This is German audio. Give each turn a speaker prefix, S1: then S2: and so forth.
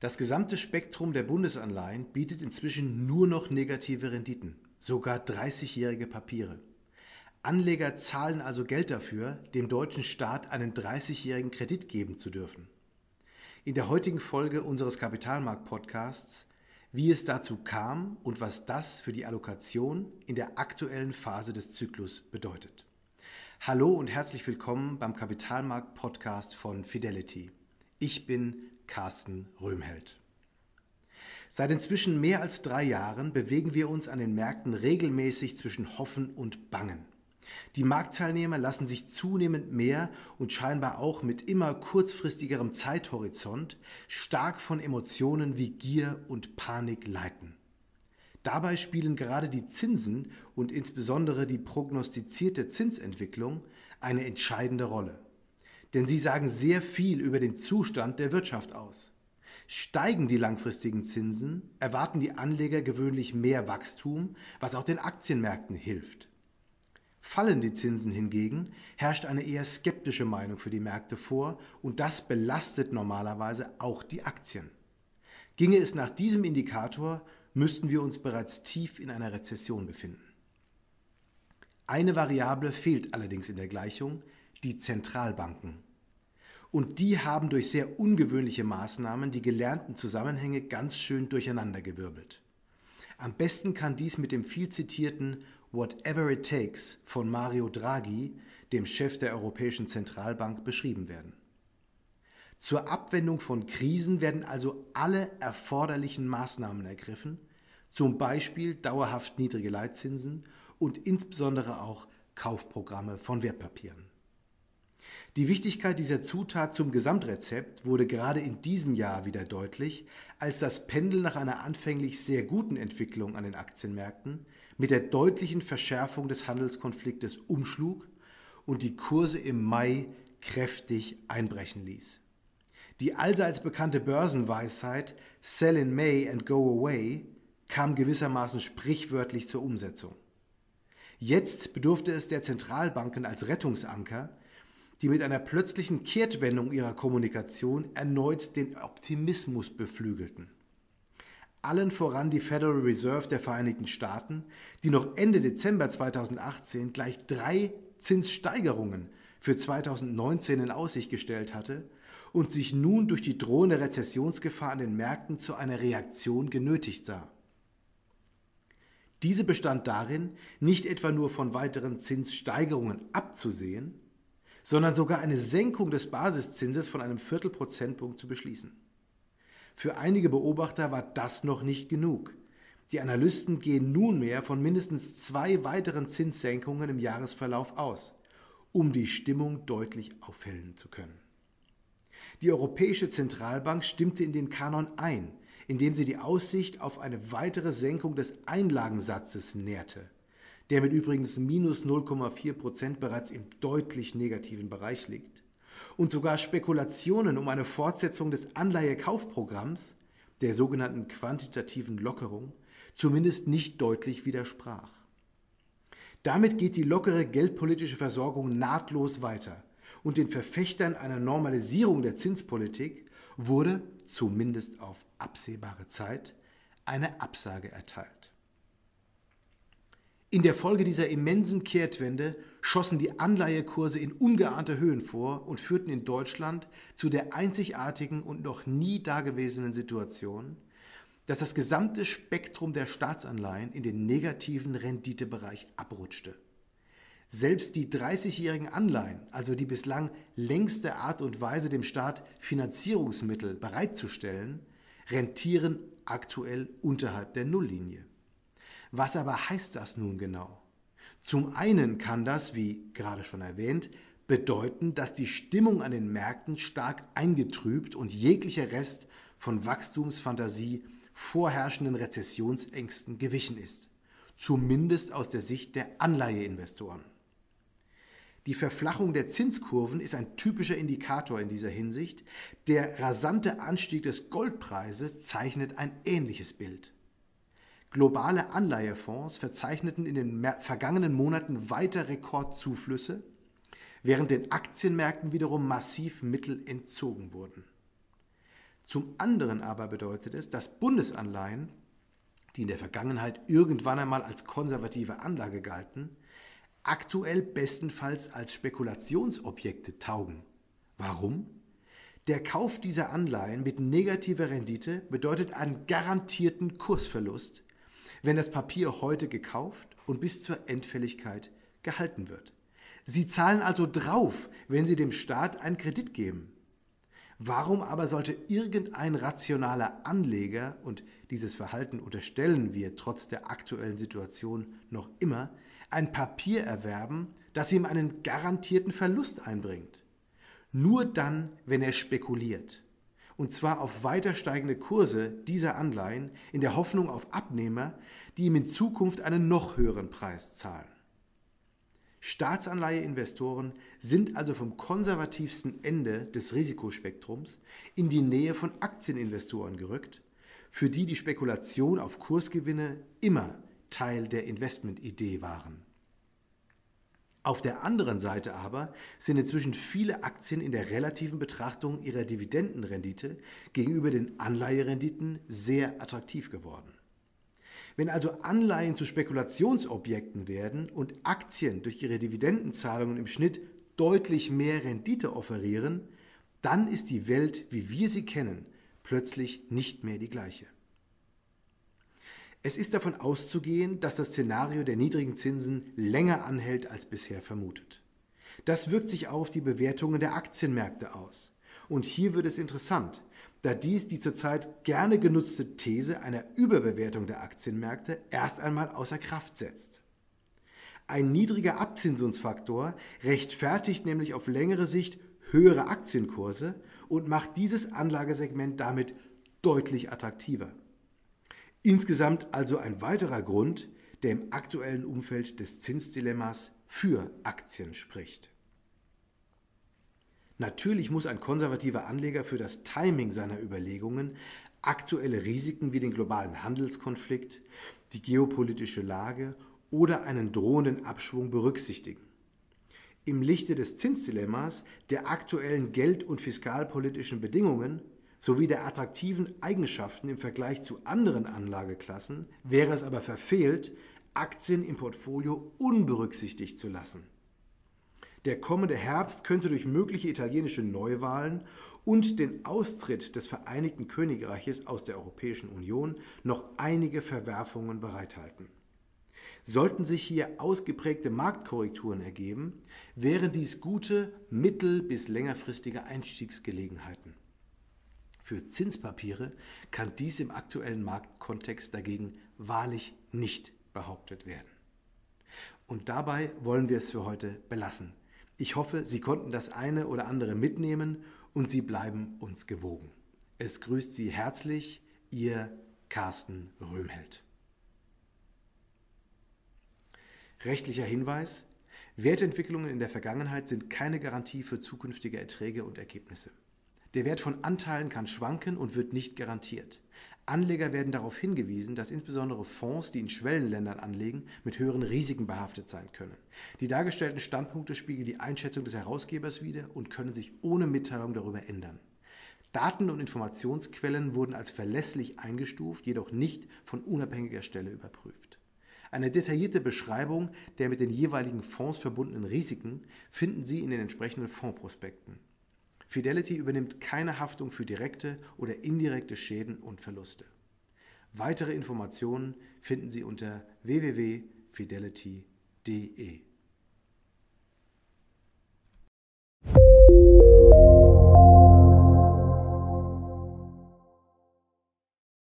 S1: Das gesamte Spektrum der Bundesanleihen bietet inzwischen nur noch negative Renditen, sogar 30-jährige Papiere. Anleger zahlen also Geld dafür, dem deutschen Staat einen 30-jährigen Kredit geben zu dürfen. In der heutigen Folge unseres Kapitalmarkt-Podcasts, wie es dazu kam und was das für die Allokation in der aktuellen Phase des Zyklus bedeutet. Hallo und herzlich willkommen beim Kapitalmarkt-Podcast von Fidelity. Ich bin Carsten Röhmheld. Seit inzwischen mehr als drei Jahren bewegen wir uns an den Märkten regelmäßig zwischen Hoffen und Bangen. Die Marktteilnehmer lassen sich zunehmend mehr und scheinbar auch mit immer kurzfristigerem Zeithorizont stark von Emotionen wie Gier und Panik leiten. Dabei spielen gerade die Zinsen und insbesondere die prognostizierte Zinsentwicklung eine entscheidende Rolle denn sie sagen sehr viel über den Zustand der Wirtschaft aus. Steigen die langfristigen Zinsen, erwarten die Anleger gewöhnlich mehr Wachstum, was auch den Aktienmärkten hilft. Fallen die Zinsen hingegen, herrscht eine eher skeptische Meinung für die Märkte vor und das belastet normalerweise auch die Aktien. Ginge es nach diesem Indikator, müssten wir uns bereits tief in einer Rezession befinden. Eine Variable fehlt allerdings in der Gleichung, die Zentralbanken. Und die haben durch sehr ungewöhnliche Maßnahmen die gelernten Zusammenhänge ganz schön durcheinandergewirbelt. Am besten kann dies mit dem viel zitierten Whatever it takes von Mario Draghi, dem Chef der Europäischen Zentralbank, beschrieben werden. Zur Abwendung von Krisen werden also alle erforderlichen Maßnahmen ergriffen, zum Beispiel dauerhaft niedrige Leitzinsen und insbesondere auch Kaufprogramme von Wertpapieren. Die Wichtigkeit dieser Zutat zum Gesamtrezept wurde gerade in diesem Jahr wieder deutlich, als das Pendel nach einer anfänglich sehr guten Entwicklung an den Aktienmärkten mit der deutlichen Verschärfung des Handelskonfliktes umschlug und die Kurse im Mai kräftig einbrechen ließ. Die allseits bekannte Börsenweisheit Sell in May and go away kam gewissermaßen sprichwörtlich zur Umsetzung. Jetzt bedurfte es der Zentralbanken als Rettungsanker, die mit einer plötzlichen Kehrtwendung ihrer Kommunikation erneut den Optimismus beflügelten. Allen voran die Federal Reserve der Vereinigten Staaten, die noch Ende Dezember 2018 gleich drei Zinssteigerungen für 2019 in Aussicht gestellt hatte und sich nun durch die drohende Rezessionsgefahr an den Märkten zu einer Reaktion genötigt sah. Diese bestand darin, nicht etwa nur von weiteren Zinssteigerungen abzusehen, sondern sogar eine Senkung des Basiszinses von einem Viertelprozentpunkt zu beschließen. Für einige Beobachter war das noch nicht genug. Die Analysten gehen nunmehr von mindestens zwei weiteren Zinssenkungen im Jahresverlauf aus, um die Stimmung deutlich aufhellen zu können. Die Europäische Zentralbank stimmte in den Kanon ein, indem sie die Aussicht auf eine weitere Senkung des Einlagensatzes nährte der mit übrigens minus 0,4 Prozent bereits im deutlich negativen Bereich liegt, und sogar Spekulationen um eine Fortsetzung des Anleihekaufprogramms, der sogenannten quantitativen Lockerung, zumindest nicht deutlich widersprach. Damit geht die lockere geldpolitische Versorgung nahtlos weiter und den Verfechtern einer Normalisierung der Zinspolitik wurde, zumindest auf absehbare Zeit, eine Absage erteilt. In der Folge dieser immensen Kehrtwende schossen die Anleihekurse in ungeahnte Höhen vor und führten in Deutschland zu der einzigartigen und noch nie dagewesenen Situation, dass das gesamte Spektrum der Staatsanleihen in den negativen Renditebereich abrutschte. Selbst die 30-jährigen Anleihen, also die bislang längste Art und Weise, dem Staat Finanzierungsmittel bereitzustellen, rentieren aktuell unterhalb der Nulllinie. Was aber heißt das nun genau? Zum einen kann das, wie gerade schon erwähnt, bedeuten, dass die Stimmung an den Märkten stark eingetrübt und jeglicher Rest von Wachstumsfantasie vorherrschenden Rezessionsängsten gewichen ist, zumindest aus der Sicht der Anleiheinvestoren. Die Verflachung der Zinskurven ist ein typischer Indikator in dieser Hinsicht. Der rasante Anstieg des Goldpreises zeichnet ein ähnliches Bild. Globale Anleihefonds verzeichneten in den vergangenen Monaten weiter Rekordzuflüsse, während den Aktienmärkten wiederum massiv Mittel entzogen wurden. Zum anderen aber bedeutet es, dass Bundesanleihen, die in der Vergangenheit irgendwann einmal als konservative Anlage galten, aktuell bestenfalls als Spekulationsobjekte taugen. Warum? Der Kauf dieser Anleihen mit negativer Rendite bedeutet einen garantierten Kursverlust, wenn das Papier heute gekauft und bis zur Endfälligkeit gehalten wird. Sie zahlen also drauf, wenn Sie dem Staat einen Kredit geben. Warum aber sollte irgendein rationaler Anleger, und dieses Verhalten unterstellen wir trotz der aktuellen Situation noch immer, ein Papier erwerben, das ihm einen garantierten Verlust einbringt? Nur dann, wenn er spekuliert. Und zwar auf weiter steigende Kurse dieser Anleihen in der Hoffnung auf Abnehmer, die ihm in Zukunft einen noch höheren Preis zahlen. Staatsanleiheinvestoren sind also vom konservativsten Ende des Risikospektrums in die Nähe von Aktieninvestoren gerückt, für die die Spekulation auf Kursgewinne immer Teil der Investmentidee waren. Auf der anderen Seite aber sind inzwischen viele Aktien in der relativen Betrachtung ihrer Dividendenrendite gegenüber den Anleiherenditen sehr attraktiv geworden. Wenn also Anleihen zu Spekulationsobjekten werden und Aktien durch ihre Dividendenzahlungen im Schnitt deutlich mehr Rendite offerieren, dann ist die Welt, wie wir sie kennen, plötzlich nicht mehr die gleiche. Es ist davon auszugehen, dass das Szenario der niedrigen Zinsen länger anhält als bisher vermutet. Das wirkt sich auf die Bewertungen der Aktienmärkte aus. Und hier wird es interessant da dies die zurzeit gerne genutzte These einer Überbewertung der Aktienmärkte erst einmal außer Kraft setzt. Ein niedriger Abzinsungsfaktor rechtfertigt nämlich auf längere Sicht höhere Aktienkurse und macht dieses Anlagesegment damit deutlich attraktiver. Insgesamt also ein weiterer Grund, der im aktuellen Umfeld des Zinsdilemmas für Aktien spricht. Natürlich muss ein konservativer Anleger für das Timing seiner Überlegungen aktuelle Risiken wie den globalen Handelskonflikt, die geopolitische Lage oder einen drohenden Abschwung berücksichtigen. Im Lichte des Zinsdilemmas, der aktuellen geld- und fiskalpolitischen Bedingungen sowie der attraktiven Eigenschaften im Vergleich zu anderen Anlageklassen wäre es aber verfehlt, Aktien im Portfolio unberücksichtigt zu lassen. Der kommende Herbst könnte durch mögliche italienische Neuwahlen und den Austritt des Vereinigten Königreiches aus der Europäischen Union noch einige Verwerfungen bereithalten. Sollten sich hier ausgeprägte Marktkorrekturen ergeben, wären dies gute mittel- bis längerfristige Einstiegsgelegenheiten. Für Zinspapiere kann dies im aktuellen Marktkontext dagegen wahrlich nicht behauptet werden. Und dabei wollen wir es für heute belassen. Ich hoffe, Sie konnten das eine oder andere mitnehmen und Sie bleiben uns gewogen. Es grüßt Sie herzlich, Ihr Carsten Röhmheld. Rechtlicher Hinweis. Wertentwicklungen in der Vergangenheit sind keine Garantie für zukünftige Erträge und Ergebnisse. Der Wert von Anteilen kann schwanken und wird nicht garantiert. Anleger werden darauf hingewiesen, dass insbesondere Fonds, die in Schwellenländern anlegen, mit höheren Risiken behaftet sein können. Die dargestellten Standpunkte spiegeln die Einschätzung des Herausgebers wider und können sich ohne Mitteilung darüber ändern. Daten und Informationsquellen wurden als verlässlich eingestuft, jedoch nicht von unabhängiger Stelle überprüft. Eine detaillierte Beschreibung der mit den jeweiligen Fonds verbundenen Risiken finden Sie in den entsprechenden Fondsprospekten. Fidelity übernimmt keine Haftung für direkte oder indirekte Schäden und Verluste. Weitere Informationen finden Sie unter www.fidelity.de.